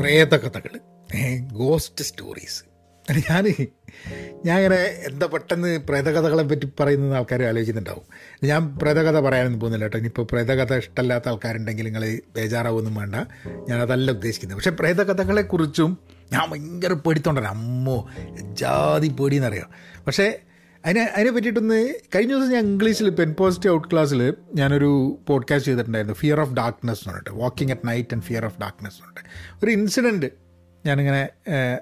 പ്രേതകഥകൾ ghost stories ഞാൻ ഞാൻ ഇങ്ങനെ എന്താ പെട്ടെന്ന് പ്രേതകഥകളെ പറ്റി പറയുന്നത് ആൾക്കാർ ആലോചിക്കുന്നുണ്ടാവും. ഞാൻ പ്രേതകഥ പറയാനൊന്നും പോകുന്നില്ല കേട്ടോ. ഇനിയിപ്പോൾ പ്രേതകഥ ഇഷ്ടമല്ലാത്ത ആൾക്കാരുണ്ടെങ്കിൽ നിങ്ങൾ ബേജാറാവൊന്നും വേണ്ട. ഞാനതല്ല ഉദ്ദേശിക്കുന്നത്. പക്ഷേ പ്രേതകഥകളെക്കുറിച്ചും ഞാൻ ഭയങ്കര പേടിത്തോണ്ടാണ് അമ്മോ ജാതി പേടിയെന്നറിയാം? പക്ഷേ അതിനെ അതിനെ പറ്റിയിട്ടൊന്ന് കഴിഞ്ഞ ദിവസം ഞാൻ ഇംഗ്ലീഷിൽ പെൻ പോസിറ്റീവ് ഔട്ട് ക്ലാസ്സിൽ ഞാനൊരു പോഡ്കാസ്റ്റ് ചെയ്തിട്ടുണ്ടായിരുന്നു. ഫിയർ ഓഫ് ഡാർക്ക്നെസ് എന്ന് പറഞ്ഞിട്ട്. Walking at night and fear of darkness എന്ന് പറഞ്ഞിട്ട്. ഒരു ഇൻസിഡന്റ് ഞാനിങ്ങനെ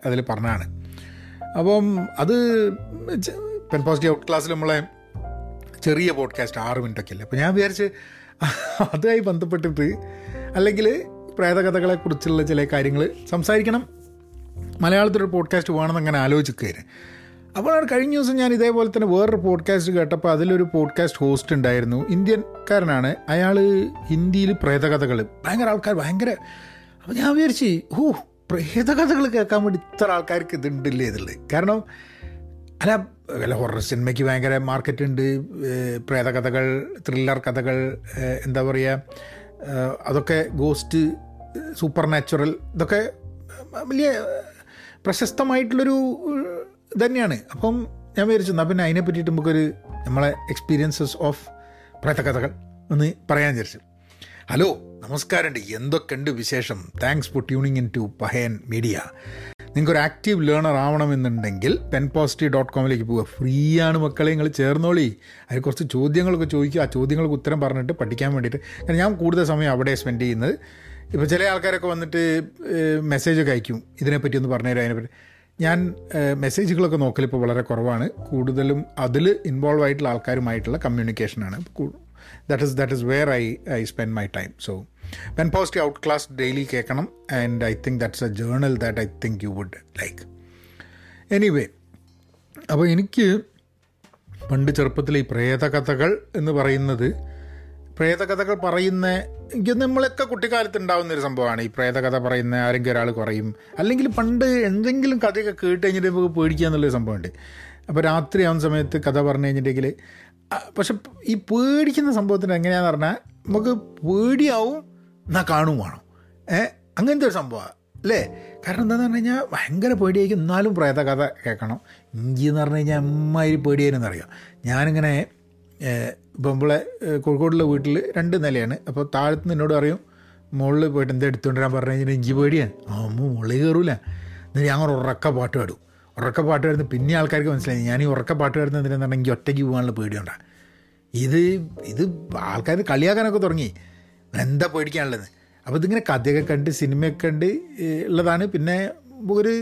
അതിൽ പറഞ്ഞതാണ്. അപ്പം അത് പെൻ പോസിറ്റീവ് ഔട്ട് ക്ലാസ്സിൽ നമ്മളെ ചെറിയ പോഡ്കാസ്റ്റ് ആറ് മിനിറ്റൊക്കെ അല്ലേ അപ്പോൾ ഞാൻ വിചാരിച്ച് അതുമായി ബന്ധപ്പെട്ടിട്ട് അല്ലെങ്കിൽ പ്രേതകഥകളെക്കുറിച്ചുള്ള ചില കാര്യങ്ങൾ സംസാരിക്കണം. മലയാളത്തിലൊരു പോഡ്കാസ്റ്റ് വേണമെന്ന് അങ്ങനെ ആലോചിക്കുകയായിരുന്നു. അപ്പോഴാണ് കഴിഞ്ഞ ദിവസം ഞാൻ ഇതേപോലെ തന്നെ വേറൊരു പോഡ്കാസ്റ്റ് കേട്ടപ്പോൾ അതിലൊരു പോഡ്കാസ്റ്റ് ഹോസ്റ്റ് ഉണ്ടായിരുന്നു. ഇന്ത്യൻകാരനാണ്. അയാൾ ഹിന്ദിയിൽ പ്രേതകഥകൾ ഭയങ്കര ആൾക്കാർ ഭയങ്കര അപ്പോൾ ഞാൻ വിചാരിച്ച് ഓ പ്രേതകഥകൾ കേൾക്കാൻ വേണ്ടി ഇത്ര ആൾക്കാർക്ക് ഇതുണ്ടല്ലേ ഇതുള്ളത് കാരണം അല്ല അല്ല ഹൊറർ സിനിമയ്ക്ക് ഭയങ്കര മാർക്കറ്റ് ഉണ്ട്. പ്രേതകഥകൾ ത്രില്ലർ കഥകൾ എന്താ പറയുക അതൊക്കെ ഗോസ്റ്റ് സൂപ്പർ നാച്ചുറൽ ഇതൊക്കെ വലിയ പ്രശസ്തമായിട്ടുള്ളൊരു തന്നെയാണ്. അപ്പം ഞാൻ വിചാരിച്ചു എന്നാൽ പിന്നെ അതിനെ പറ്റിയിട്ട് നമുക്കൊരു നമ്മളെ എക്സ്പീരിയൻസസ് ഓഫ് പ്രേതകഥകൾ ഒന്ന് പറയാൻ വിചാരിച്ചു. ഹലോ നമസ്കാരമുണ്ട് എന്തൊക്കെയുണ്ട് വിശേഷം? Thanks for tuning in to Pahayan media നിങ്ങൾക്കൊരു ആക്റ്റീവ് ലേണർ ആവണമെന്നുണ്ടെങ്കിൽ പെൻ പോസിറ്റീവ് ഡോട്ട് കോമിലേക്ക് പോവുക. ഫ്രീ ആണ് മക്കളെ നിങ്ങൾ ചേർന്നോളി. അതിൽ കുറച്ച് ചോദ്യങ്ങളൊക്കെ ചോദിക്കുക. ആ ചോദ്യങ്ങൾക്ക് ഉത്തരം പറഞ്ഞിട്ട് പഠിക്കാൻ വേണ്ടിയിട്ട്. കാരണം ഞാൻ കൂടുതൽ സമയം അവിടെ സ്പെൻഡ് ചെയ്യുന്നത്. ഇപ്പോൾ ചില ആൾക്കാരൊക്കെ വന്നിട്ട് മെസ്സേജൊക്കെ അയക്കും. ഇതിനെപ്പറ്റി ഒന്ന് പറഞ്ഞുതരാം അതിനെപ്പറ്റി. ഞാൻ മെസ്സേജുകളൊക്കെ നോക്കലിപ്പോൾ വളരെ കുറവാണ്. കൂടുതലും അതിൽ ഇൻവോൾവ് ആയിട്ടുള്ള ആൾക്കാരുമായിട്ടുള്ള കമ്മ്യൂണിക്കേഷനാണ് that is that is where I I spend my time so pen post out class daily കേൾക്കണം. And I think that's a journal that I think you would like anyway അപ്പോൾ എനിക്ക് പണ്ട് ചെറുപ്പത്തിൽ ഈ പ്രേതകഥകൾ എന്ന് പറയുന്നത് പ്രേതകഥകൾ പറയുന്ന എനിക്ക് നമ്മളൊക്കെ കുട്ടിക്കാലത്ത് ഉണ്ടാകുന്ന ഒരു സംഭവമാണ്. ഈ പ്രേതകഥ പറയുന്ന ആരെങ്കിലും ഒരാൾ കുറയും അല്ലെങ്കിൽ പണ്ട് എന്തെങ്കിലും കഥയൊക്കെ കേട്ട് കഴിഞ്ഞിട്ട് നമുക്ക് പേടിക്കുക എന്നുള്ളൊരു സംഭവമുണ്ട്. അപ്പോൾ രാത്രി ആവുന്ന സമയത്ത് കഥ പറഞ്ഞു കഴിഞ്ഞിട്ടുണ്ടെങ്കിൽ പക്ഷെ ഈ പേടിക്കുന്ന സംഭവത്തിന് എങ്ങനെയാണെന്ന് പറഞ്ഞാൽ നമുക്ക് പേടിയാവും എന്നാൽ കാണും വേണം. ഏഹ് അങ്ങനത്തെ ഒരു സംഭവമാണ്. അല്ലേ? കാരണം എന്താണെന്ന് പറഞ്ഞു കഴിഞ്ഞാൽ ഭയങ്കര പേടിയായിരിക്കും. എന്നാലും പ്രേതകഥ കേൾക്കണം. ഇഞ്ചി എന്ന് പറഞ്ഞു കഴിഞ്ഞാൽ അമ്മായി പേടിയായിരുന്നു അറിയാം ഞാനിങ്ങനെ ഇപ്പം നമ്മളെ കോഴിക്കോടുള്ള വീട്ടിൽ രണ്ട് നിലയാണ്. അപ്പോൾ താഴത്ത് നിന്നോട് പറയും മുകളിൽ പോയിട്ട് എന്താ എടുത്തുകൊണ്ട് വരാൻ പറഞ്ഞു കഴിഞ്ഞാൽ ഇഞ്ചി പേടിയാണ് അമ്മ മുകളിൽ കയറൂല എന്നിട്ട് ഞങ്ങൾ ഉറക്ക പാട്ട് പാടും. ഉറക്ക പാട്ട് പാടുന്ന പിന്നെ ആൾക്കാർക്ക് മനസ്സിലായി. ഞാൻ ഈ ഉറക്ക പാട്ട് പാടുന്നത് എന്തിനാണെന്ന് എനിക്ക് ഒറ്റയ്ക്ക് പോകാനുള്ള പേടിയുണ്ടാണ് ഇത് ഇത് ആൾക്കാർ കളിയാക്കാനൊക്കെ തുടങ്ങി. എന്താ പേടിക്കാനുള്ളത്? അപ്പോൾ ഇതിങ്ങനെ കഥയൊക്കെ കണ്ട് സിനിമയൊക്കെ കണ്ട് ഉള്ളതാണ്. പിന്നെ ഒരു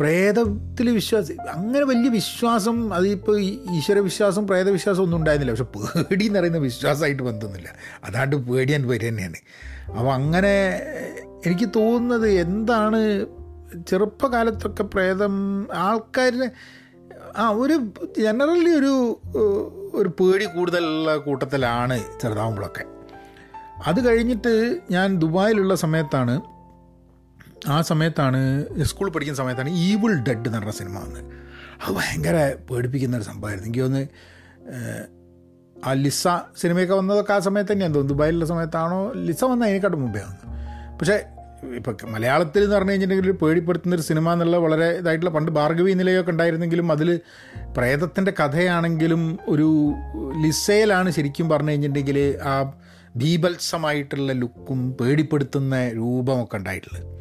പ്രേതത്തിൽ വിശ്വാസം അങ്ങനെ വലിയ വിശ്വാസം അതിപ്പോൾ ഈശ്വര വിശ്വാസം പ്രേതവിശ്വാസം ഒന്നും ഉണ്ടായിരുന്നില്ല. പക്ഷെ പേടി എന്ന് പറയുന്ന വിശ്വാസമായിട്ട് ബന്ധമൊന്നുമില്ല. അതാണ്ട് പേടിയാൻ വരിക തന്നെയാണ്. അപ്പോൾ അങ്ങനെ എനിക്ക് തോന്നുന്നത് എന്താണ് ചെറുപ്പകാലത്തൊക്കെ പ്രേതം ആൾക്കാരിനെ ആ ഒരു ജനറലി ഒരു ഒരു പേടി കൂടുതലുള്ള കൂട്ടത്തിലാണ് ചെറുതാവുമ്പോഴൊക്കെ. അത് കഴിഞ്ഞിട്ട് ഞാൻ ദുബായിലുള്ള സമയത്താണ് ആ സമയത്താണ് സ്കൂളിൽ പഠിക്കുന്ന സമയത്താണ് ഈവിൾ ഡെഡ് എന്ന് പറഞ്ഞ സിനിമ വന്നത്. അത് ഭയങ്കര പേടിപ്പിക്കുന്ന ഒരു സംഭവമായിരുന്നു. എനിക്ക് തോന്നുന്നു ആ ലിസ സിനിമയൊക്കെ വന്നതൊക്കെ ആ സമയത്ത് തന്നെയാണ് തോന്നുന്നു. ദുബായിലുള്ള സമയത്താണോ ലിസ വന്ന അതിനെക്കാട്ടും മുമ്പേ വന്നു പക്ഷേ ഇപ്പം മലയാളത്തിൽ എന്ന് പറഞ്ഞു കഴിഞ്ഞിട്ടുണ്ടെങ്കിൽ പേടിപ്പെടുത്തുന്ന ഒരു സിനിമ എന്നുള്ള വളരെ ഇതായിട്ടുള്ള പണ്ട് ഭാർഗവി നിലയൊക്കെ ഉണ്ടായിരുന്നെങ്കിലും അതിൽ പ്രേതത്തിന്റെ കഥയാണെങ്കിലും ഒരു ലിസയിലാണ് ശരിക്കും പറഞ്ഞു കഴിഞ്ഞിട്ടുണ്ടെങ്കിൽ ആ ഭീഭത്സമായിട്ടുള്ള ലുക്കും പേടിപ്പെടുത്തുന്ന രൂപമൊക്കെ ഉണ്ടായിട്ടുള്ളത്.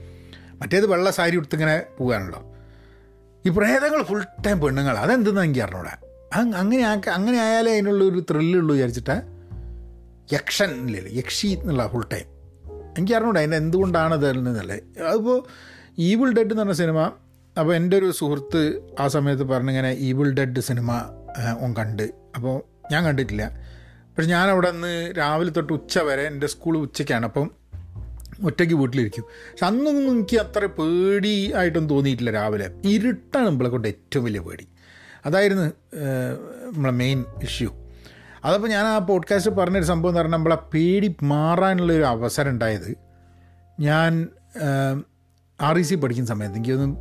മറ്റേത് വെള്ള സാരി ഉടുത്തിങ്ങനെ പോകാനുള്ളൂ? ഈ പ്രേതങ്ങൾ ഫുൾ ടൈം പെണ്ണുങ്ങൾ അതെന്തെന്ന് എനിക്ക് അറിഞ്ഞൂടെ. അങ്ങനെ അങ്ങനെ ആയാലേ അതിനുള്ള ഒരു ത്രില്ലുള്ളൂ വിചാരിച്ചിട്ട്. യക്ഷൻ ഇല്ലേ യക്ഷി എന്നുള്ള ഫുൾ ടൈം എനിക്ക് അറിഞ്ഞൂടെ അതിന്റെ എന്തുകൊണ്ടാണ് അത് എന്നല്ലേ. അതിപ്പോൾ ഈവിൾ ഡെഡ് എന്ന് പറഞ്ഞ സിനിമ അപ്പോൾ എന്റെ ഒരു സുഹൃത്ത് ആ സമയത്ത് പറഞ്ഞിങ്ങനെ ഈവിൾ ഡെഡ് സിനിമ ഓൻ കണ്ട്. അപ്പോൾ ഞാൻ കണ്ടിട്ടില്ല. പക്ഷെ ഞാൻ അവിടെ നിന്ന് രാവിലെ തൊട്ട് ഉച്ച വരെ എന്റെ സ്കൂൾ ഉച്ചയ്ക്കാണ്. അപ്പം ഒറ്റയ്ക്ക് വീട്ടിലിരിക്കും. പക്ഷെ അന്നൊന്നും എനിക്ക് അത്ര പേടി ആയിട്ടൊന്നും തോന്നിയിട്ടില്ല രാവിലെ. ഇരുട്ടാണ് നമ്മളെ കൊണ്ട് ഏറ്റവും വലിയ പേടി. അതായിരുന്നു നമ്മളെ മെയിൻ ഇഷ്യൂ അതപ്പോൾ ഞാൻ ആ പോഡ്കാസ്റ്റ് പറഞ്ഞൊരു സംഭവം എന്ന് പറഞ്ഞാൽ നമ്മളെ പേടി മാറാനുള്ള ഒരു അവസരം ഉണ്ടായത് ഞാൻ ആർ ഇ സി പഠിക്കുന്ന സമയത്ത്. എനിക്കൊന്ന്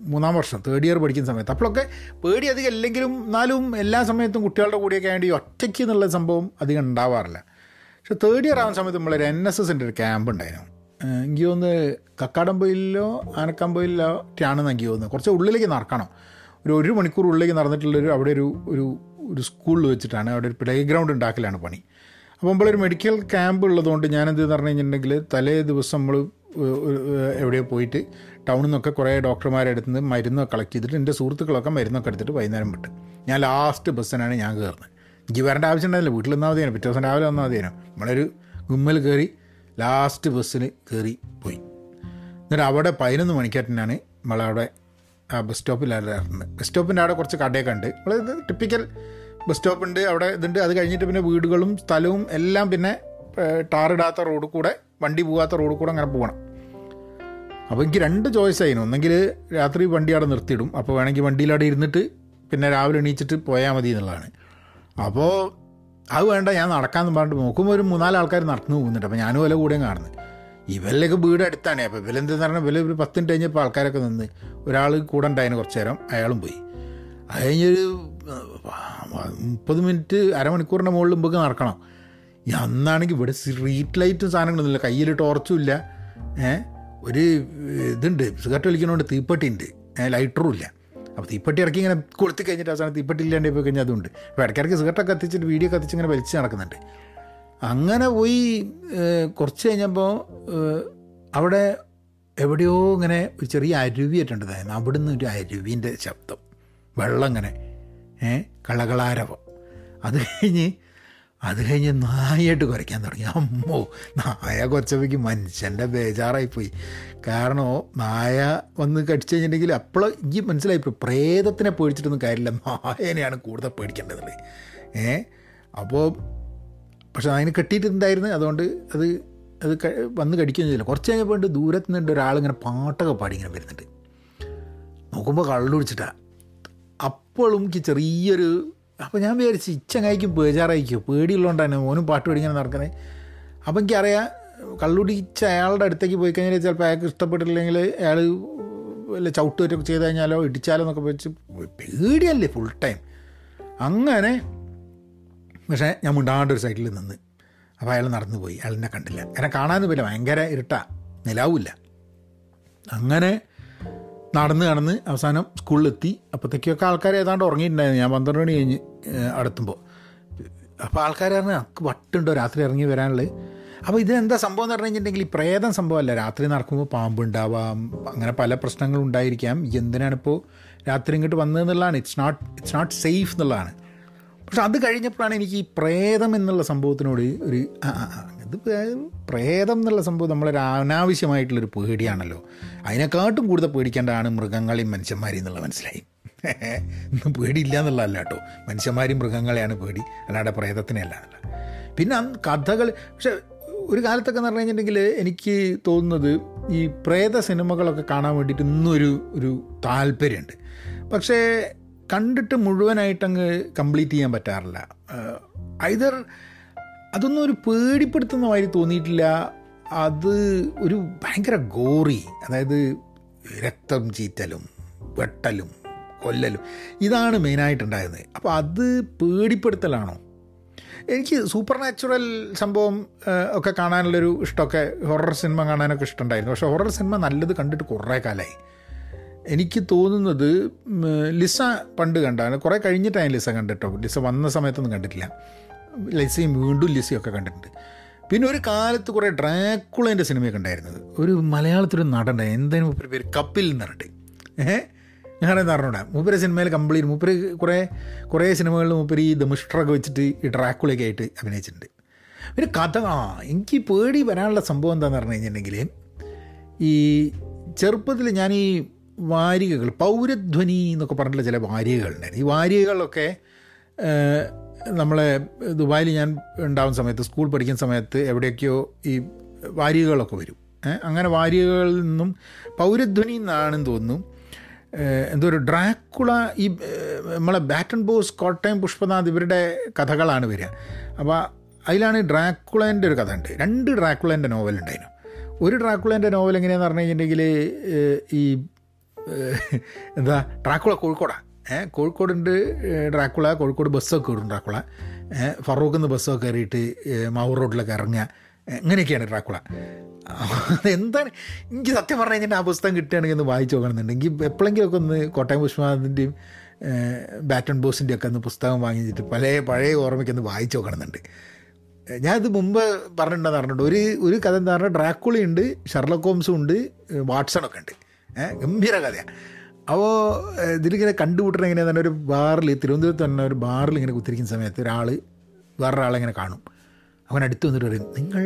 മൂന്നാം വർഷം തേർഡ് ഇയർ പഠിക്കുന്ന സമയത്ത്. അപ്പോഴൊക്കെ പേടി അധികം അല്ലെങ്കിലും എന്നാലും എല്ലാ സമയത്തും കുട്ടികളുടെ കൂടെയൊക്കെ ആയിട്ട് ഒറ്റയ്ക്ക് എന്നുള്ള സംഭവം അധികം ഉണ്ടാവാറില്ല. പക്ഷെ തേർഡ് ഇയർ ആവുന്ന സമയത്ത് നമ്മളൊരു എൻ എസ് എസിന്റെ ഒരു ക്യാമ്പ് ഉണ്ടായിരുന്നു. എനിക്ക് തോന്നുന്നത് കക്കാടമ്പൊയിലോ ആനക്കാമ്പൊയിലോ ഒക്കെയാണെന്ന് എനിക്ക് തോന്നുന്നത് കുറച്ച് ഉള്ളിലേക്ക് നടക്കണം. ഒരു ഒരു മണിക്കൂർ ഉള്ളിലേക്ക് നടന്നിട്ടുള്ളൊരു അവിടെ ഒരു ഒരു ഒരു സ്കൂളിൽ വെച്ചിട്ടാണ് അവിടെ ഒരു പ്ലേ ഗ്രൗണ്ട് ഉണ്ടാക്കലാണ് പണി. അപ്പോൾ നമ്മളൊരു മെഡിക്കൽ ക്യാമ്പ് ഉള്ളതുകൊണ്ട് ഞാനെന്ത് പറഞ്ഞു കഴിഞ്ഞിട്ടുണ്ടെങ്കിൽ തലേ ദിവസം നമ്മൾ എവിടെയോ പോയിട്ട് ടൗണിൽ നിന്നൊക്കെ കുറേ ഡോക്ടർമാരെ അടുത്ത് നിന്ന് മരുന്നൊക്കെ കളക്ട് ചെയ്തിട്ട് എന്റെ സുഹൃത്തുക്കളൊക്കെ മരുന്നൊക്കെ എടുത്തിട്ട് വൈകുന്നേരം വിട്ട്. ഞാൻ ലാസ്റ്റ് ബസ്സിനാണ് ഞാൻ കയറുന്നത് എനിക്ക് വരേണ്ട ആവശ്യം ഉണ്ടായില്ല വീട്ടിൽ നിന്നാൽ മതിയാണ് പിറ്റേ ദിവസം രാവിലെ വന്നാൽ മതിയാണ് നമ്മളൊരു ഗുമ്മൽ കയറി ലാസ്റ്റ് ബസ്സിന് കയറി പോയി. എന്നിട്ട് അവിടെ പതിനൊന്ന് മണിക്കാട്ടിനാണ് നമ്മളവിടെ ആ ബസ് സ്റ്റോപ്പിലാണ് ഇറങ്ങുന്നത് ബസ് സ്റ്റോപ്പിന്റെ അവിടെ കുറച്ച് കടയൊക്കെ ഉണ്ട്. നമ്മൾ ടിപ്പിക്കൽ ബസ് സ്റ്റോപ്പുണ്ട് അവിടെ ഇതുണ്ട്. അത് കഴിഞ്ഞിട്ട് പിന്നെ വീടുകളും സ്ഥലവും എല്ലാം പിന്നെ ടാറിടാത്ത റോഡ് കൂടെ വണ്ടി പോകാത്ത റോഡ് കൂടെ അങ്ങനെ പോകണം. അപ്പോൾ എനിക്ക് രണ്ട് ചോയ്സ് ആയിരുന്നു. ഒന്നെങ്കിൽ രാത്രി വണ്ടി അവിടെ നിർത്തിയിടും. അപ്പോൾ വേണമെങ്കിൽ വണ്ടിയിൽ അവിടെ ഇരുന്നിട്ട് പിന്നെ രാവിലെ എണീച്ചിട്ട് പോയാൽ മതി എന്നുള്ളതാണ്. അപ്പോൾ അത് വേണ്ട ഞാൻ നടക്കാമെന്ന് പറഞ്ഞിട്ട് നോക്കുമ്പോൾ ഒരു മൂന്നാൽ ആൾക്കാർ നടന്നു പോകുന്നുണ്ട്. അപ്പോൾ ഞാനും വില കൂടെയും കാണുന്നു. ഇവരിലേക്ക് വീട് അടുത്താണ് അപ്പോൾ ഇവലെന്തെന്ന് പറഞ്ഞാൽ വില ഒരു പത്ത് മിനിറ്റ് കഴിഞ്ഞപ്പോൾ ആൾക്കാരൊക്കെ നിന്ന് ഒരാൾ കൂടെ ഉണ്ടായിരുന്നു കുറച്ച് നേരം അയാളും പോയി. അത് കഴിഞ്ഞൊരു മുപ്പത് മിനിറ്റ് അരമണിക്കൂറിന്റെ മുകളിൽ മുമ്പ് നടക്കണം. അന്നാണെങ്കിൽ ഇവിടെ സ്ട്രീറ്റ് ലൈറ്റും സാധനങ്ങളൊന്നുമില്ല കയ്യിൽ ടോർച്ചും ഇല്ല. ഏഹ് ഒരു ഇതുണ്ട്. സിഗരറ്റ് വലിക്കണോണ്ട് തീപ്പെട്ടി ഉണ്ട്. ലൈറ്ററും ഇല്ല. അപ്പോൾ തീപ്പെട്ടി ഇറക്കി ഇങ്ങനെ കൊളുത്തി കഴിഞ്ഞിട്ട് അവസാനം തീപ്പെട്ടി ഇല്ലാണ്ട് പോയി കഴിഞ്ഞാൽ അതുണ്ട്. അപ്പോൾ ഇടയ്ക്കിടയ്ക്ക് സിഗരറ്റൊക്കെ കത്തിച്ചിട്ട് വീഡിയോ കത്തിച്ച് ഇങ്ങനെ വലിച്ച് നടക്കുന്നുണ്ട്. അങ്ങനെ പോയി കുറച്ച് കഴിഞ്ഞപ്പോൾ അവിടെ എവിടെയോ ഇങ്ങനെ ഒരു ചെറിയ അരുവിയിട്ടുണ്ടായിരുന്നു അവിടെ നിന്ന് ഒരു അരുവിന്റെ ശബ്ദം. വെള്ളം ഇങ്ങനെ ഏ കളകളാരവം അത് കഴിഞ്ഞ് അത് കഴിഞ്ഞ് നായായിട്ട് കുറയ്ക്കാൻ തുടങ്ങി. അമ്മോ നായ കുറച്ചപ്പോഴേക്ക് മനുഷ്യന്റെ ബേജാറായിപ്പോയി. കാരണം നായ വന്ന് കടിച്ചു കഴിഞ്ഞിട്ടുണ്ടെങ്കിൽ അപ്പോൾ ഈ മനസ്സിലായിപ്പോയി പ്രേതത്തിനെ പേടിച്ചിട്ടൊന്നും കാര്യമില്ല. നായനെയാണ് കൂടുതൽ പേടിക്കേണ്ടതുള്ളത് ഏ? അപ്പോൾ പക്ഷെ അതിന് കെട്ടിയിട്ടുണ്ടായിരുന്നു അതുകൊണ്ട് അത് അത് വന്ന് കടിക്കുകയും ചെയ്യില്ല കുറച്ച് കഴിഞ്ഞപ്പോൾ ഉണ്ട് ദൂരത്ത് നിന്നുണ്ട് ഒരാളിങ്ങനെ പാട്ടൊക്കെ പാടി ഇങ്ങനെ വരുന്നുണ്ട്. നോക്കുമ്പോൾ കള്ളുടിച്ചിട്ടാ അപ്പോഴും ചെറിയൊരു അപ്പോൾ ഞാൻ വിചാരിച്ചു ഇച്ചങ്ങായിക്കും ബേജാറായിരിക്കും. പേടിയുള്ളതുകൊണ്ടാണ് ഓനും പാട്ട് പഠിക്കാൻ നടക്കുന്നത് അപ്പം എനിക്കറിയാം കള്ളുടിച്ച അയാളുടെ അടുത്തേക്ക് പോയി കഴിഞ്ഞാൽ ചിലപ്പോൾ അയാൾക്ക് ഇഷ്ടപ്പെട്ടില്ലെങ്കിൽ അയാൾ വല്ല ചവിട്ട് വരൊക്കെ ചെയ്ത് കഴിഞ്ഞാലോ ഇടിച്ചാലോ എന്നൊക്കെ വെച്ച് പേടിയല്ലേ ഫുൾ ടൈം അങ്ങനെ പക്ഷേ ഞാൻ മുണ്ടാണ്ട് ഒരു സൈഡിൽ നിന്ന്. അപ്പോൾ അയാൾ നടന്നു പോയി. അയാളെന്നെ കണ്ടില്ല. എന്നെ കാണാൻ പറ്റില്ല ഭയങ്കര ഇരുട്ടാ. നിലാവില്ല അങ്ങനെ നടന്ന് നടന്ന് അവസാനം സ്കൂളിലെത്തി. അപ്പോഴത്തേക്കൊക്കെ ആൾക്കാർ ഏതാണ്ട് ഉറങ്ങിയിട്ടുണ്ടായിരുന്നു. ഞാൻ പന്ത്രണ്ട് മണി കഴിഞ്ഞ് അടുത്തുമ്പോൾ അപ്പോൾ ആൾക്കാർ പറഞ്ഞു നമുക്ക് വട്ടുണ്ടോ രാത്രി ഇറങ്ങി വരാനുള്ളത്? അപ്പോൾ ഇതിനെന്താ സംഭവം എന്ന് പറഞ്ഞു കഴിഞ്ഞിട്ടുണ്ടെങ്കിൽ പ്രേതം സംഭവമല്ല. രാത്രി നടക്കുമ്പോൾ പാമ്പ് ഉണ്ടാവാം അങ്ങനെ പല പ്രശ്നങ്ങളും ഉണ്ടായിരിക്കാം. എന്തിനാണിപ്പോൾ രാത്രി ഇങ്ങോട്ട് വന്നതെന്നുള്ളതാണ് it's not it's not safe എന്നുള്ളതാണ്. പക്ഷെ അത് കഴിഞ്ഞപ്പോഴാണ് എനിക്ക് ഈ പ്രേതം എന്നുള്ള സംഭവത്തിനോട് ഒരു പ്രേ- പ്രേതം എന്നുള്ള സംഭവം നമ്മളൊരു അനാവശ്യമായിട്ടുള്ളൊരു പേടിയാണല്ലോ. അതിനെക്കാട്ടും കൂടുതൽ പേടിക്കേണ്ടതാണ് മൃഗങ്ങളെയും മനുഷ്യന്മാരെയും എന്നുള്ള മനസ്സിലായി. ഇന്നും പേടിയില്ല എന്നുള്ളതല്ല കേട്ടോ. മനുഷ്യന്മാരെയും മൃഗങ്ങളെയാണ് പേടി. അല്ലാതെ പ്രേതത്തിനെയല്ല എന്നുള്ള പിന്നെ കഥകൾ പക്ഷെ ഒരു കാലത്തൊക്കെ എന്ന് പറഞ്ഞു കഴിഞ്ഞിട്ടുണ്ടെങ്കിൽ എനിക്ക് തോന്നുന്നത് ഈ പ്രേത സിനിമകളൊക്കെ കാണാൻ വേണ്ടിയിട്ട് ഇന്നൊരു ഒരു താല്പര്യമുണ്ട്. പക്ഷേ കണ്ടിട്ട് മുഴുവനായിട്ടങ്ങ് കംപ്ലീറ്റ് ചെയ്യാൻ പറ്റാറില്ല. ഐതർ അതൊന്നും ഒരു പേടിപ്പെടുത്തുന്ന മാതിരി തോന്നിയിട്ടില്ല. അത് ഒരു ഭയങ്കര ഗോറി. അതായത് രക്തം ചീറ്റലും വെട്ടലും കൊല്ലലും. ഇതാണ് മെയിനായിട്ടുണ്ടായിരുന്നത് അപ്പോൾ അത് പേടിപ്പെടുത്തലാണോ? എനിക്ക് സൂപ്പർ നാച്ചുറൽ സംഭവം ഒക്കെ കാണാനുള്ളൊരു ഇഷ്ടമൊക്കെ ഹൊറർ സിനിമ കാണാനൊക്കെ ഇഷ്ടമുണ്ടായിരുന്നു. പക്ഷേ ഹൊറർ സിനിമ നല്ലത് കണ്ടിട്ട് കുറേ കാലമായി എനിക്ക് തോന്നുന്നത് ലിസ പണ്ട് കണ്ടാണ് കുറേ കഴിഞ്ഞിട്ടാണ് ലിസ കണ്ടിട്ടോ. ലിസ വന്ന സമയത്തൊന്നും കണ്ടിട്ടില്ല. ലിസയും വീണ്ടും ലിസയും ഒക്കെ കണ്ടിട്ടുണ്ട്. പിന്നെ ഒരു കാലത്ത് കുറേ ഡ്രാക്കുളേന്റെ സിനിമയൊക്കെ ഉണ്ടായിരുന്നത്. ഒരു മലയാളത്തിലൊരു നടൻ എന്തായാലും മൂപ്പര് പേര് കപ്പിൽ എന്ന് പറഞ്ഞിട്ട്. ഏഹ്? ഞാനെന്ന് അറിഞ്ഞൂടാ. മൂപ്പര് സിനിമയിൽ കംപ്ലീറ്റ് മൂപ്പര് കുറേ കുറേ സിനിമകളിൽ മൂപ്പര് ഈ ദമിഷ്ട്രൊക്കെ വെച്ചിട്ട് ഈ ഡ്രാക്കുളയൊക്കെ ആയിട്ട് അഭിനയിച്ചിട്ടുണ്ട്. പിന്നെ കഥ ആ എനിക്ക് പേടി വരാനുള്ള സംഭവം എന്താണെന്ന് പറഞ്ഞു കഴിഞ്ഞിട്ടുണ്ടെങ്കിൽ ഈ ചെറുപ്പത്തിൽ ഞാൻ ഈ വാരികകൾ പൗരധ്വനി എന്നൊക്കെ പറഞ്ഞിട്ടുള്ള ചില വാരികകളുണ്ടായിരുന്നു. ഈ വാരികകളൊക്കെ നമ്മളെ ദുബായിൽ ഞാൻ ഉണ്ടാകുന്ന സമയത്ത് സ്കൂൾ പഠിക്കുന്ന സമയത്ത് എവിടെയൊക്കെയോ ഈ വാരികകളൊക്കെ വരും. അങ്ങനെ വാരികകളിൽ നിന്നും പൗരധ്വനി എന്നാണെന്ന് തോന്നുന്നു. എന്തോ ഒരു ഡ്രാക്കുള ഈ നമ്മളെ ബാറ്റൺ ബോസ് കോട്ടയം പുഷ്പനാഥ് ഇവരുടെ കഥകളാണ് വരിക. അപ്പോൾ അതിലാണ് ഡ്രാക്കുളേന്റെ ഒരു കഥ ഉണ്ട്. രണ്ട് ഡ്രാക്കുളേന്റെ നോവൽ ഉണ്ടായിരുന്നു. ഒരു ഡ്രാക്കുളേന്റെ നോവൽ എങ്ങനെയാണെന്ന് പറഞ്ഞു കഴിഞ്ഞിട്ടുണ്ടെങ്കിൽ ഈ എന്താ ഡ്രാക്കുള കോഴിക്കോടാണ് കോഴിക്കോടുണ്ട് ഡ്രാക്കുള കോഴിക്കോട് ബസ്സൊക്കെ വിടും ഡ്രാക്കുള. ഫറൂഖ് നിന്ന് ബസ്സൊക്കെ കയറിയിട്ട് മാവൂർ റോഡിലൊക്കെ ഇറങ്ങുക. ഇങ്ങനെയൊക്കെയാണ് ഡ്രാക്കുള. അതെന്താണ് എനിക്ക് സത്യം പറഞ്ഞു കഴിഞ്ഞിട്ട് ആ പുസ്തകം കിട്ടുകയാണെങ്കിൽ ഒന്ന് വായിച്ചു നോക്കണമെന്നുണ്ടെങ്കിൽ എപ്പോഴെങ്കിലുമൊക്കെ ഒന്ന് കോട്ടയം പുഷ്പാദിന്റെയും ബാറ്റൺ ബോസിന്റെയും ഒക്കെ ഒന്ന് പുസ്തകം വാങ്ങിച്ചിട്ട് പല പഴയ ഓർമ്മയ്ക്കൊന്ന് വായിച്ചു നോക്കണമെന്നുണ്ട്. ഞാനിത് മുമ്പ് പറഞ്ഞിട്ടുണ്ടെന്ന് പറഞ്ഞിട്ടുണ്ട്. ഒരു ഒരു കഥ എന്താ പറഞ്ഞാൽ ഡ്രാക്കുളിയുണ്ട് ഷെർലക് ഹോംസും ഉണ്ട് വാട്സണൊക്കെ ഉണ്ട്. ഗംഭീര കഥയാണ് അപ്പോൾ ഇതിലിങ്ങനെ കണ്ടുപിട്ടണ എങ്ങനെയാ തന്നെ ഒരു ബാറിൽ തിരുവനന്തപുരത്ത് തന്നെ ഒരു ബാറിൽ ഇങ്ങനെ കുത്തിരിക്കുന്ന സമയത്ത് ഒരാൾ വേറൊരാളെ ഇങ്ങനെ കാണും. അവൻ അടുത്ത് വന്നിട്ട് പറയും നിങ്ങൾ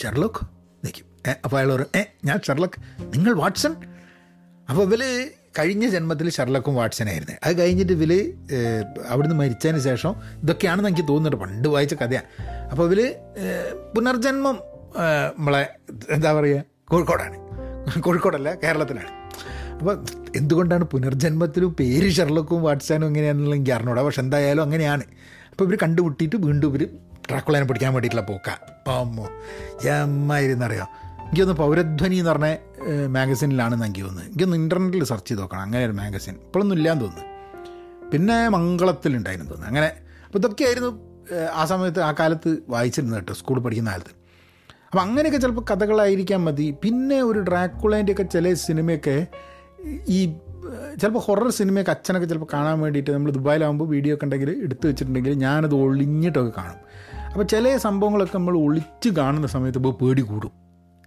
ഷെർലോക്ക് നിൽക്കും അപ്പോൾ അയാൾ പറയും ഏ ഞാൻ ഷെർലക്ക് നിങ്ങൾ വാട്സൺ? അപ്പോൾ ഇവർ കഴിഞ്ഞ ജന്മത്തിൽ ഷെർലക്കും വാട്സനായിരുന്നു അത് കഴിഞ്ഞിട്ട് ഇവർ അവിടുന്ന് മരിച്ചതിന് ശേഷം ഇതൊക്കെയാണെന്ന് എനിക്ക് തോന്നുന്നുണ്ട്. പണ്ട് വായിച്ച കഥയാണ് അപ്പോൾ ഇവർ പുനർജന്മം നമ്മളെ എന്താ പറയുക കോഴിക്കോടാണ്. കോഴിക്കോടല്ല കേരളത്തിലാണ്. അപ്പോൾ എന്തുകൊണ്ടാണ് പുനർജന്മത്തിലും പേര് ഷെർലക്കും വാട്സാനും എങ്ങനെയാണെന്നുള്ള എനിക്ക് അറിഞ്ഞൂടാ. പക്ഷെ എന്തായാലും അങ്ങനെയാണ്. അപ്പോൾ ഇവർ കണ്ടുമുട്ടിയിട്ട് വീണ്ടും ഇവർ ട്രാക്കുളനെ പിടിക്കാൻ വേണ്ടിയിട്ടുള്ള പോക്ക. അമ്മോ എമ്മായിരുന്നറിയോ എനിക്കൊന്ന് പൗരധ്വനി എന്ന് പറഞ്ഞ മാഗസിനിലാണെന്ന് എനിക്ക് തോന്നുന്നത്. എനിക്കൊന്ന് ഇന്റർനെറ്റിൽ സെർച്ച് ചെയ്ത് നോക്കണം. അങ്ങനെ ഒരു മാഗസിൻ. ഇപ്പോഴൊന്നും ഇല്ലാന്ന് തോന്നുന്നു. പിന്നെ മംഗളത്തിലുണ്ടായിരുന്നു തോന്നുന്നു. അങ്ങനെ അപ്പോൾ ഇതൊക്കെയായിരുന്നു ആ സമയത്ത് ആ കാലത്ത് വായിച്ചിരുന്നത് കേട്ടോ സ്കൂളിൽ പഠിക്കുന്ന കാലത്ത്. അപ്പം അങ്ങനെയൊക്കെ ചിലപ്പോൾ കഥകളായിരിക്കാൻ മതി. പിന്നെ ഒരു ഡ്രാക്കുളേന്റെയൊക്കെ ചില സിനിമയൊക്കെ ഈ ചിലപ്പോൾ ഹൊറർ സിനിമയൊക്കെ അച്ഛനൊക്കെ ചിലപ്പോൾ കാണാൻ വേണ്ടിയിട്ട് നമ്മൾ ദുബായിലാകുമ്പോൾ വീഡിയോ ഒക്കെ ഉണ്ടെങ്കിൽ എടുത്തു വെച്ചിട്ടുണ്ടെങ്കിൽ ഞാനത് ഒളിഞ്ഞിട്ടൊക്കെ കാണും. അപ്പോൾ ചില സംഭവങ്ങളൊക്കെ നമ്മൾ ഒളിച്ച് കാണുന്ന സമയത്ത് ഇപ്പോൾ പേടി കൂടും.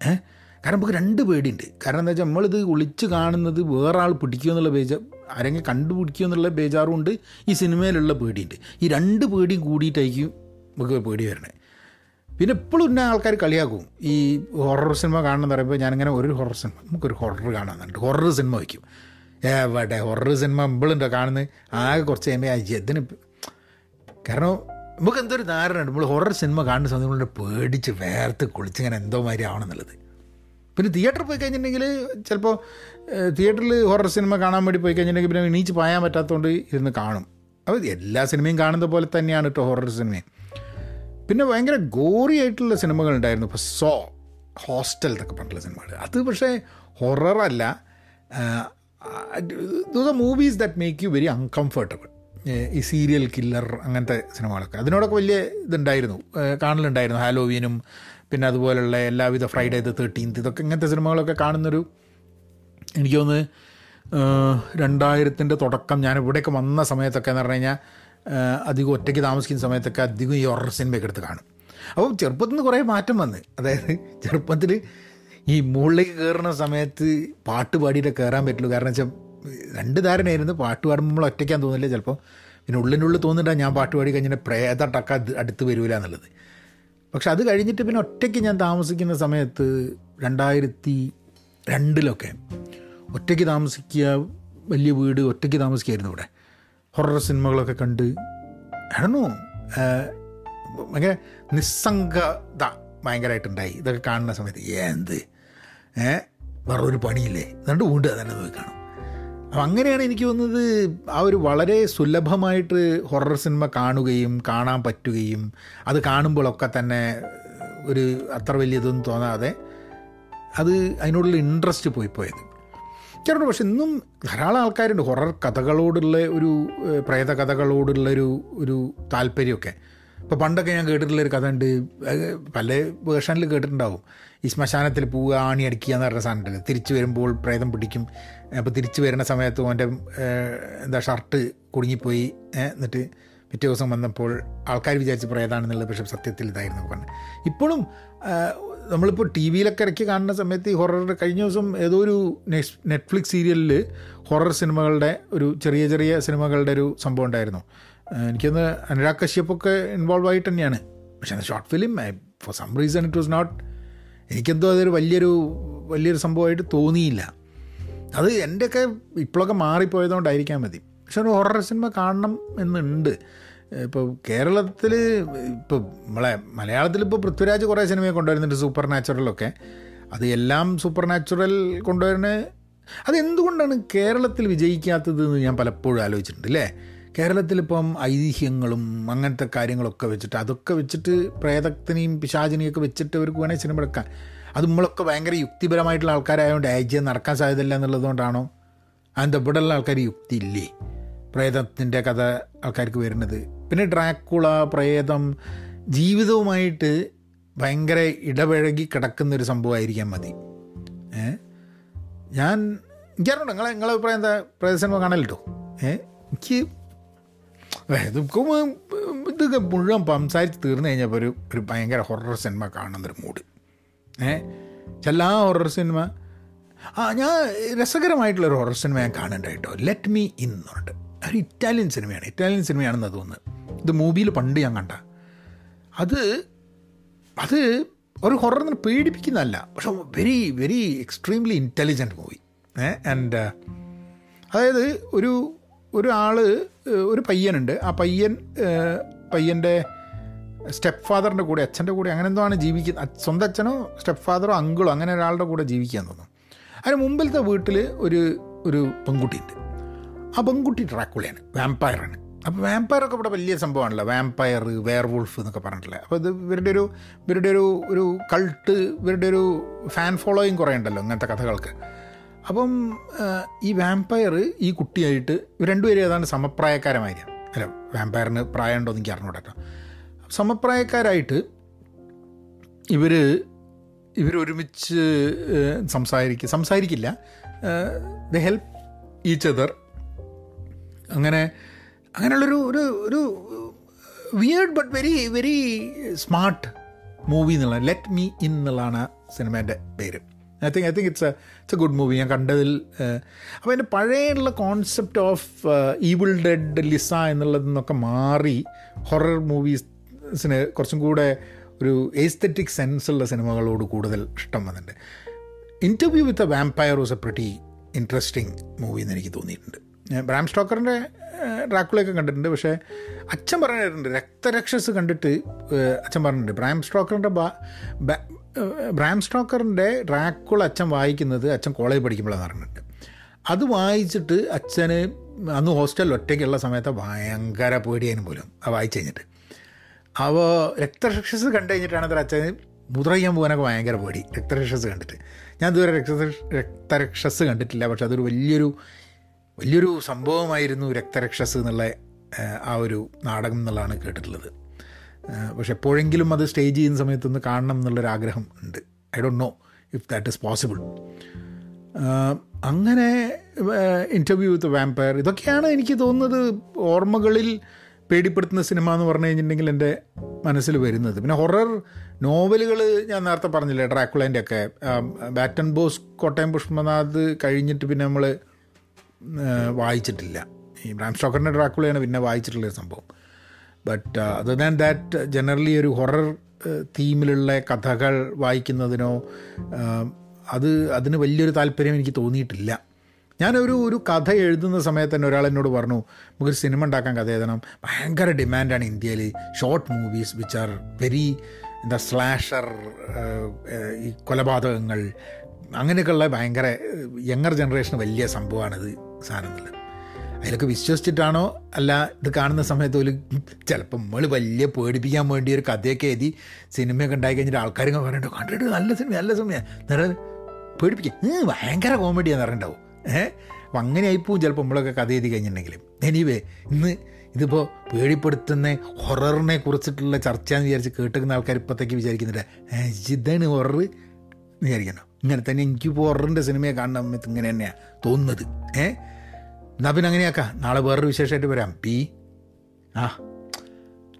ഏഹ് കാരണം നമുക്ക് രണ്ട് പേടിയുണ്ട്. കാരണം എന്താ വെച്ചാൽ നമ്മളിത് ഒളിച്ച് കാണുന്നത് വേറെ ആൾ പിടിക്കുക എന്നുള്ള ബേജ ആരെങ്കിലും കണ്ടുപിടിക്കുക എന്നുള്ള ബേജാറും ഉണ്ട്. ഈ സിനിമയിലുള്ള പേടിയുണ്ട്. ഈ രണ്ട് പേടിയും കൂടിയിട്ടായിരിക്കും നമുക്ക് പേടി വരണേ. പിന്നെ എപ്പോഴും ഇന്ന ആൾക്കാർ കളിയാക്കും. ഈ ഹൊറർ സിനിമ കാണണമെന്ന് പറയുമ്പോൾ ഞാനിങ്ങനെ ഒരു ഹൊറർ സിനിമ നമുക്കൊരു ഹൊറർ കാണാമെന്നുണ്ട് ഹൊറർ സിനിമ വയ്ക്കും. എവിടെ ഹൊറർ സിനിമ ഇമ്പളുണ്ടോ കാണുന്നത്. ആകെ കുറച്ച് കഴിയുമ്പോൾ ഇതിന് കാരണം നമുക്ക് എന്തൊരു ധാരണ ഉണ്ട് നമ്മൾ ഹൊറർ സിനിമ കാണുന്ന സമയത്ത് നമ്മളുടെ പേടിച്ച് വേർത്ത് കുളിച്ചിങ്ങനെ എന്തോ മാതിരി ആവണമെന്നുള്ളത് പിന്നെ തിയേറ്ററിൽ പോയി കഴിഞ്ഞിട്ടുണ്ടെങ്കിൽ ചിലപ്പോൾ തിയേറ്ററിൽ ഹൊറർ സിനിമ കാണാൻ വേണ്ടി പോയി കഴിഞ്ഞിട്ടുണ്ടെങ്കിൽ പിന്നെ എണീച്ച് പായാൻ പറ്റാത്തതുകൊണ്ട് ഇരുന്ന് കാണും. അപ്പോൾ എല്ലാ സിനിമയും കാണുന്ന പോലെ തന്നെയാണ് കേട്ടോ ഹൊറർ സിനിമയും പിന്നെ ഭയങ്കര ഗോറി ആയിട്ടുള്ള സിനിമകളുണ്ടായിരുന്നു. ഇപ്പോൾ സോ ഹോസ്റ്റൽ എന്നൊക്കെ പറഞ്ഞിട്ടുള്ള സിനിമകൾ അത് പക്ഷേ ഹൊററല്ല those are movies that make you very uncomfortable ഈ സീരിയൽ കില്ലർ അങ്ങനത്തെ സിനിമകളൊക്കെ. അതിനോടൊക്കെ വലിയ ഇതുണ്ടായിരുന്നു. കാണലുണ്ടായിരുന്നു. ഹാലോവീനും പിന്നെ അതുപോലുള്ള എല്ലാവിധ ഫ്രൈഡേ ദ തേർട്ടീൻത്ത് ഇതൊക്കെ ഇങ്ങനത്തെ സിനിമകളൊക്കെ കാണുന്നൊരു എനിക്ക് തോന്നുന്നു രണ്ടായിരത്തിന്റെ തുടക്കം ഞാൻ ഇവിടേക്ക് വന്ന സമയത്തൊക്കെ എന്ന് പറഞ്ഞു കഴിഞ്ഞാൽ അധികം ഒറ്റയ്ക്ക് താമസിക്കുന്ന സമയത്തൊക്കെ അധികം ഈ ഹൊറർ സിനിമയൊക്കെ എടുത്ത് കാണും. അപ്പോൾ ചെറുപ്പത്തിൽ നിന്ന് കുറേ മാറ്റം വന്ന്. അതായത് ചെറുപ്പത്തിൽ ഈ മുകളിലേക്ക് കയറുന്ന സമയത്ത് പാട്ട് പാടിയിട്ട് കയറാൻ പറ്റുള്ളൂ. കാരണം വെച്ചാൽ രണ്ട് ധാരണയായിരുന്നു. പാട്ട് പാടുമ്പോൾ നമ്മൾ ഒറ്റയ്ക്കാൻ തോന്നില്ല ചിലപ്പോൾ പിന്നെ ഉള്ളിനുള്ളിൽ തോന്നിട്ടാണ് ഞാൻ പാട്ട് പാടി കഴിഞ്ഞാൽ പ്രേത ടക്ക അടുത്ത് വരില്ല എന്നുള്ളത്. പക്ഷെ അത് കഴിഞ്ഞിട്ട് പിന്നെ ഒറ്റയ്ക്ക് ഞാൻ താമസിക്കുന്ന സമയത്ത് രണ്ടായിരത്തി രണ്ടിലൊക്കെ ഒറ്റയ്ക്ക് താമസിക്കുക വലിയ വീട് ഒറ്റയ്ക്ക് താമസിക്കായിരുന്നു ഇവിടെ. ഹൊറർ സിനിമകളൊക്കെ കണ്ട് ആണോ ഭയങ്കര നിസ്സംഗത ഭയങ്കരമായിട്ടുണ്ടായി ഇതൊക്കെ കാണുന്ന സമയത്ത് എന്ത്? വേറെ ഒരു പണിയില്ലേ? എന്നിട്ട് വീണ്ടും തന്നെ നോക്കി കാണും. അപ്പം അങ്ങനെയാണ് എനിക്ക് തോന്നുന്നത് ആ ഒരു വളരെ സുലഭമായിട്ട് ഹൊറർ സിനിമ കാണുകയും കാണാൻ പറ്റുകയും അത് കാണുമ്പോഴൊക്കെ തന്നെ ഒരു അത്ര വലിയ ഇതൊന്നും തോന്നാതെ അത് അതിനോടുള്ള ഇൻട്രസ്റ്റ് പോയി പോയത്. ചേട്ടൻ പക്ഷെ ഇന്നും ധാരാളം ആൾക്കാരുണ്ട്. ഹൊറർ കഥകളോടുള്ള ഒരു പ്രേത കഥകളോടുള്ള ഒരു താല്പര്യമൊക്കെ. ഇപ്പോൾ പണ്ടൊക്കെ ഞാൻ കേട്ടിട്ടുള്ളൊരു കഥ ഉണ്ട് പല വേർഷനിൽ കേട്ടിട്ടുണ്ടാവും. ഈ ശ്മശാനത്തിൽ പോവുക ആണി അടിക്കുക എന്ന് പറഞ്ഞ സാധനമുണ്ടല്ലോ. തിരിച്ചു വരുമ്പോൾ പ്രേതം പിടിക്കും. അപ്പോൾ തിരിച്ചു വരുന്ന സമയത്ത് അവന്റെ എന്താ ഷർട്ട് കുടുങ്ങിപ്പോയി. എന്നിട്ട് പിറ്റേ ദിവസം വന്നപ്പോൾ ആൾക്കാർ വിചാരിച്ച് പ്രേതാണെന്നുള്ളത് പക്ഷേ സത്യത്തിൽ ഇതായിരുന്നു പറഞ്ഞു ഇപ്പോഴും നമ്മളിപ്പോൾ ടി വിയിലൊക്കെ ഇറക്കി കാണുന്ന സമയത്ത് ഈ ഹൊറർ കഴിഞ്ഞ ദിവസം ഏതോ ഒരു നെറ്റ്ഫ്ലിക്സ് സീരിയലിൽ ഹൊറർ സിനിമകളുടെ ഒരു ചെറിയ ചെറിയ സിനിമകളുടെ ഒരു സംഭവം ഉണ്ടായിരുന്നു. എനിക്കൊന്ന് അനുരാഗ് കശ്യപ്പൊക്കെ ഇൻവോൾവ് ആയിട്ട് തന്നെയാണ്. പക്ഷേ short film for some reason it was not എനിക്കെന്തോ അതൊരു വലിയൊരു വലിയൊരു സംഭവമായിട്ട് തോന്നിയില്ല. അത് എന്റെയൊക്കെ ഇപ്പോഴൊക്കെ മാറിപ്പോയതുകൊണ്ടായിരിക്കാൻ മതി. പക്ഷെ ഒരു ഹൊറർ സിനിമ കാണണം എന്നുണ്ട്. ഇപ്പോൾ കേരളത്തിൽ ഇപ്പോൾ നമ്മളെ മലയാളത്തിൽ ഇപ്പോൾ പൃഥ്വിരാജ് കുറേ സിനിമയെ കൊണ്ടുവരുന്നുണ്ട് സൂപ്പർ നാച്ചുറലൊക്കെ അത് എല്ലാം സൂപ്പർ നാച്ചുറൽ കൊണ്ടുവരുന്ന അതെന്തുകൊണ്ടാണ് കേരളത്തിൽ വിജയിക്കാത്തത് എന്ന് ഞാൻ പലപ്പോഴും ആലോചിച്ചിട്ടുണ്ട് അല്ലേ കേരളത്തിലിപ്പം ഐതിഹ്യങ്ങളും അങ്ങനത്തെ കാര്യങ്ങളൊക്കെ വെച്ചിട്ട് അതൊക്കെ വെച്ചിട്ട് പ്രേതത്തിനെയും പിശാചിനെയൊക്കെ വെച്ചിട്ട് അവർക്ക് വേണേൽ സിനിമ എടുക്കാൻ. അത് നമ്മളൊക്കെ ഭയങ്കര യുക്തിപരമായിട്ടുള്ള ആൾക്കാരായതുകൊണ്ട് ഐജ്യം നടക്കാൻ സാധ്യതയില്ല എന്നുള്ളതുകൊണ്ടാണോ? അതിന്റെ ഇവിടെയുള്ള ആൾക്കാർ യുക്തി ഇല്ലേ പ്രേതത്തിന്റെ കഥ ആൾക്കാർക്ക് വരുന്നത്. പിന്നെ ഡ്രാക്കുള പ്രേതം ജീവിതവുമായിട്ട് ഭയങ്കര ഇടപഴകി കിടക്കുന്നൊരു സംഭവമായിരിക്കാൻ മതി. ഏ? ഞാൻ എനിക്കറിയണ്ട നിങ്ങളെ നിങ്ങളെ അഭിപ്രായം എന്താ? പ്രേത സിനിമ കാണല്ലോ ഏ? എനിക്ക് ഇതൊക്കെ മുഴുവൻ സംസാരിച്ച് തീർന്നു കഴിഞ്ഞപ്പോൾ ഒരു ഒരു ഭയങ്കര ഹൊറർ സിനിമ കാണുന്നൊരു മൂഡ് ഏ? ചെല്ലാ ഹൊറർ സിനിമ. ആ ഞാൻ രസകരമായിട്ടുള്ളൊരു ഹൊറർ സിനിമ ഞാൻ കാണണ്ടായിട്ടോ ലെറ്റ് മീ പറഞ്ഞിട്ട്. ഒരു ഇറ്റാലിയൻ സിനിമയാണ്. ഇറ്റാലിയൻ സിനിമയാണെന്ന് തോന്നുന്നത്. ഇത് മൂവിയിൽ പണ്ട് ഞാൻ കണ്ട. അത് അത് ഒരു ഹൊററിന് പേടിപ്പിക്കുന്നതല്ല. പക്ഷെ very very extremely intelligent movie and അതായത് ഒരു ഒരു ആൾ ഒരു പയ്യനുണ്ട്. ആ പയ്യൻ പയ്യന്റെ സ്റ്റെപ്പ് ഫാദറിന്റെ കൂടെ അച്ഛന്റെ കൂടെ അങ്ങനെ എന്തോ ആണ് ജീവിക്കുന്നത് സ്വന്തം അച്ഛനോ സ്റ്റെപ്പ് ഫാദറോ അങ്കിളോ അങ്ങനെ ഒരാളുടെ കൂടെ ജീവിക്കാൻ തോന്നുന്നു. അതിന് മുമ്പിലത്തെ വീട്ടിൽ ഒരു ഒരു പെൺകുട്ടിയുണ്ട്. ആ പെൺകുട്ടി ട്രാക്കുളയാണ് വാമ്പയറാണ് അപ്പോൾ വാമ്പയറൊക്കെ ഇവിടെ വലിയ സംഭവമാണല്ലോ. വാമ്പയർ വെയർ വുൾഫ് എന്നൊക്കെ പറഞ്ഞിട്ടില്ലേ അപ്പോൾ ഇത് ഇവരുടെ ഒരു ഇവരുടെ ഒരു ഒരു കൾട്ട് ഇവരുടെ ഒരു ഫാൻ ഫോളോയിങ് കുറേ ഉണ്ടല്ലോ ഇങ്ങനത്തെ കഥകൾക്ക്. അപ്പം ഈ വാമ്പയർ ഈ കുട്ടിയായിട്ട് രണ്ടുപേരും ഏതാണ്ട് സമപ്രായക്കാരമായിരിക്കാം. അല്ല വാമ്പയറിന് പ്രായമുണ്ടോ എന്ന് എനിക്ക് അറിഞ്ഞൂടാ കേട്ടോ സമപ്രായക്കാരായിട്ട് ഇവർ ഇവരൊരുമിച്ച് സംസാരിക്കുക സംസാരിക്കില്ല. ദ ഹെൽപ്പ് ഈച്ച് അതർ അങ്ങനെ അങ്ങനെയുള്ളൊരു ഒരു ഒരു weird but very very smart movie എന്നുള്ള ലെറ്റ് മീ ഇൻ എന്നുള്ളതാണ് സിനിമേന്റെ പേര്. I think I think it's a it's a good movie ഞാൻ കണ്ടതിൽ അപ്പോൾ അതിന്റെ പഴയുള്ള concept of Evil Dead Lisa എന്നുള്ളതിൽ നിന്നൊക്കെ മാറി ഹൊറർ മൂവീസിന് കുറച്ചും കൂടെ ഒരു എസ്തെറ്റിക് സെൻസുള്ള സിനിമകളോട് കൂടുതൽ ഇഷ്ടം വന്നിട്ടുണ്ട്. Interview with a Vampire was a pretty interesting movie എന്ന് എനിക്ക് തോന്നിയിട്ടുണ്ട്. ബ്രാം സ്റ്റോക്കറിന്റെ ഡ്രാക്കുളയൊക്കെ കണ്ടിട്ടുണ്ട്. പക്ഷേ അച്ഛൻ പറഞ്ഞിട്ടുണ്ട് രക്തരക്ഷസ് കണ്ടിട്ട് അച്ഛൻ പറഞ്ഞിട്ടുണ്ട് ബ്രാം സ്റ്റോക്കറിന്റെ ബ്രാം സ്റ്റോക്കറിന്റെ ഡ്രാക്കുള അച്ഛൻ വായിക്കുന്നത് അച്ഛൻ കോളേജ് പഠിക്കുമ്പോഴാണ് പറഞ്ഞിട്ടുണ്ട് അത് വായിച്ചിട്ട് അച്ഛന് അന്ന് ഹോസ്റ്റലിൽ ഒറ്റയ്ക്കുള്ള സമയത്ത് ഭയങ്കര പേടിയാനും പോലും അത് വായിച്ചു കഴിഞ്ഞിട്ട്. അപ്പോൾ രക്തരക്ഷസ് കണ്ടു കഴിഞ്ഞിട്ടാണ് അത്ര അച്ഛന് മുദ്രയ്ക്കാൻ പോകാനൊക്കെ ഭയങ്കര പേടി രക്തരക്ഷസ് കണ്ടിട്ട്. ഞാൻ ഇതുവരെ രക്ത രക്തരക്ഷസ് കണ്ടിട്ടില്ല പക്ഷെ അതൊരു വലിയൊരു വലിയൊരു സംഭവമായിരുന്നു രക്തരക്ഷസ് എന്നുള്ള ആ ഒരു നാടകം എന്നുള്ളതാണ് കേട്ടിട്ടുള്ളത്. പക്ഷെ എപ്പോഴെങ്കിലും അത് സ്റ്റേജ് ചെയ്യുന്ന സമയത്തൊന്ന് കാണണം എന്നുള്ളൊരാഗ്രഹം ഉണ്ട്. I don't know if that is possible. അങ്ങനെ ഇന്റർവ്യൂ വിത്ത് വാമ്പയർ ഇതൊക്കെയാണ് എനിക്ക് തോന്നുന്നത് ഓർമ്മകളിൽ പേടിപ്പെടുത്തുന്ന സിനിമ എന്ന് പറഞ്ഞു കഴിഞ്ഞിട്ടുണ്ടെങ്കിൽ എന്റെ മനസ്സിൽ വരുന്നത്. പിന്നെ ഹൊറർ നോവലുകൾ ഞാൻ നേരത്തെ പറഞ്ഞില്ലേ ഡ്രാക്കുളേന്റെ ഒക്കെ ബാറ്റൻ ബോസ് കോട്ടയം പുഷ്പനാഥ് കഴിഞ്ഞിട്ട് പിന്നെ നമ്മൾ വായിച്ചിട്ടില്ല. ഈ ബ്രാം സ്റ്റോക്കറിന്റെ ഡ്രാക്കുളയാണ് പിന്നെ വായിച്ചിട്ടുള്ള സംഭവം. But other than that generally ഒരു ഹൊറർ തീമിലുള്ള കഥകൾ വായിക്കുന്നതിനോ അത് അതിന് വലിയൊരു താല്പര്യം എനിക്ക് തോന്നിയിട്ടില്ല. ഞാനൊരു ഒരു കഥ എഴുതുന്ന സമയത്ത് തന്നെ ഒരാൾ എന്നോട് പറഞ്ഞു നമുക്കൊരു സിനിമ ഉണ്ടാക്കാൻ കഥ എഴുതണം. ഭയങ്കര ഡിമാൻഡാണ് ഇന്ത്യയിൽ short movies which are very എന്താ സ്ലാഷർ ഈ കൊലപാതകങ്ങൾ. അങ്ങനെയൊക്കെയുള്ള ഭയങ്കര യങ്ങർ ജനറേഷന് വലിയ സംഭവമാണിത്. സാധനം എന്നുള്ളത് അതിലൊക്കെ വിശ്വസിച്ചിട്ടാണോ? അല്ല ഇത് കാണുന്ന സമയത്ത് ഒരു ചിലപ്പോൾ നമ്മൾ വലിയ പേടിപ്പിക്കാൻ വേണ്ടി ഒരു കഥയൊക്കെ എഴുതി സിനിമയൊക്കെ ഉണ്ടായി കഴിഞ്ഞിട്ട് ആൾക്കാരൊക്കെ പറയണ്ടോ കണ്ടിട്ട് നല്ല സിനിമ നല്ല സിനിമയാണ് നിറ പേടിപ്പിക്കുക. ഭയങ്കര കോമഡിയാന്ന് പറഞ്ഞിട്ടുണ്ടാവും. ഏഹ് അപ്പം അങ്ങനെ ആയിപ്പോവും ചിലപ്പോൾ നമ്മളൊക്കെ കഥ എഴുതി കഴിഞ്ഞിട്ടുണ്ടെങ്കിലും എനിവേ ഇന്ന് ഇതിപ്പോൾ പേടിപ്പെടുത്തുന്ന ഹൊററിനെ കുറിച്ചിട്ടുള്ള ചർച്ചയെന്ന് വിചാരിച്ച് കേട്ടിരിക്കുന്ന ആൾക്കാർ ഇപ്പോഴത്തേക്ക് വിചാരിക്കുന്നുണ്ട് ഇതാണ് ഹൊറർ വിചാരിക്കണം ഇങ്ങനെ തന്നെ എനിക്കിപ്പോൾ ഹൊററിന്റെ സിനിമയെ കാണുന്ന സമയത്ത് ഇങ്ങനെ തന്നെയാണ് തോന്നുന്നത്. ഏഹ് എന്നാൽ പിന്നെ അങ്ങനെയാക്കാം. നാളെ വേറൊരു വിശേഷമായിട്ട് വരാം. ബി ആ.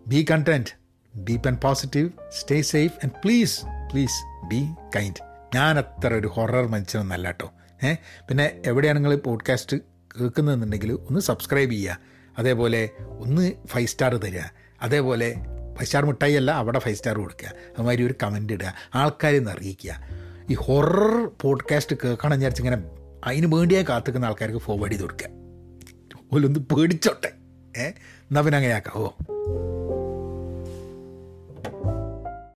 Be content be pen positive stay safe and please please be kind ഞാൻ അത്ര ഒരു ഹൊറർ മനുഷ്യനൊന്നല്ല കേട്ടോ ഏഹ് പിന്നെ എവിടെയാണ് നിങ്ങൾ പോഡ്കാസ്റ്റ് കേൾക്കുന്നതെന്നുണ്ടെങ്കിൽ ഒന്ന് സബ്സ്ക്രൈബ് ചെയ്യുക. അതേപോലെ ഒന്ന് ഫൈവ് സ്റ്റാർ തരിക. അതേപോലെ ഫൈവ് സ്റ്റാർ മിഠായി അല്ല അവിടെ ഫൈവ് സ്റ്റാർ കൊടുക്കുക. അതുമാതിരി ഒരു കമന്റ് ഇടുക. ആൾക്കാരെ ഒന്ന് അറിയിക്കുക. ഈ ഹൊറർ പോഡ്കാസ്റ്റ് കേൾക്കണം എന്ന് വിചാരിച്ചിങ്ങനെ അതിന് വേണ്ടിയായി കാത്തുക്കുന്ന ആൾക്കാർക്ക് ഫോർവേഡ് ചെയ്ത് കൊടുക്കുക. ഓലൊന്ന് പേടിച്ചോട്ടെ. ഏ? അങ്ങനെ ഓ.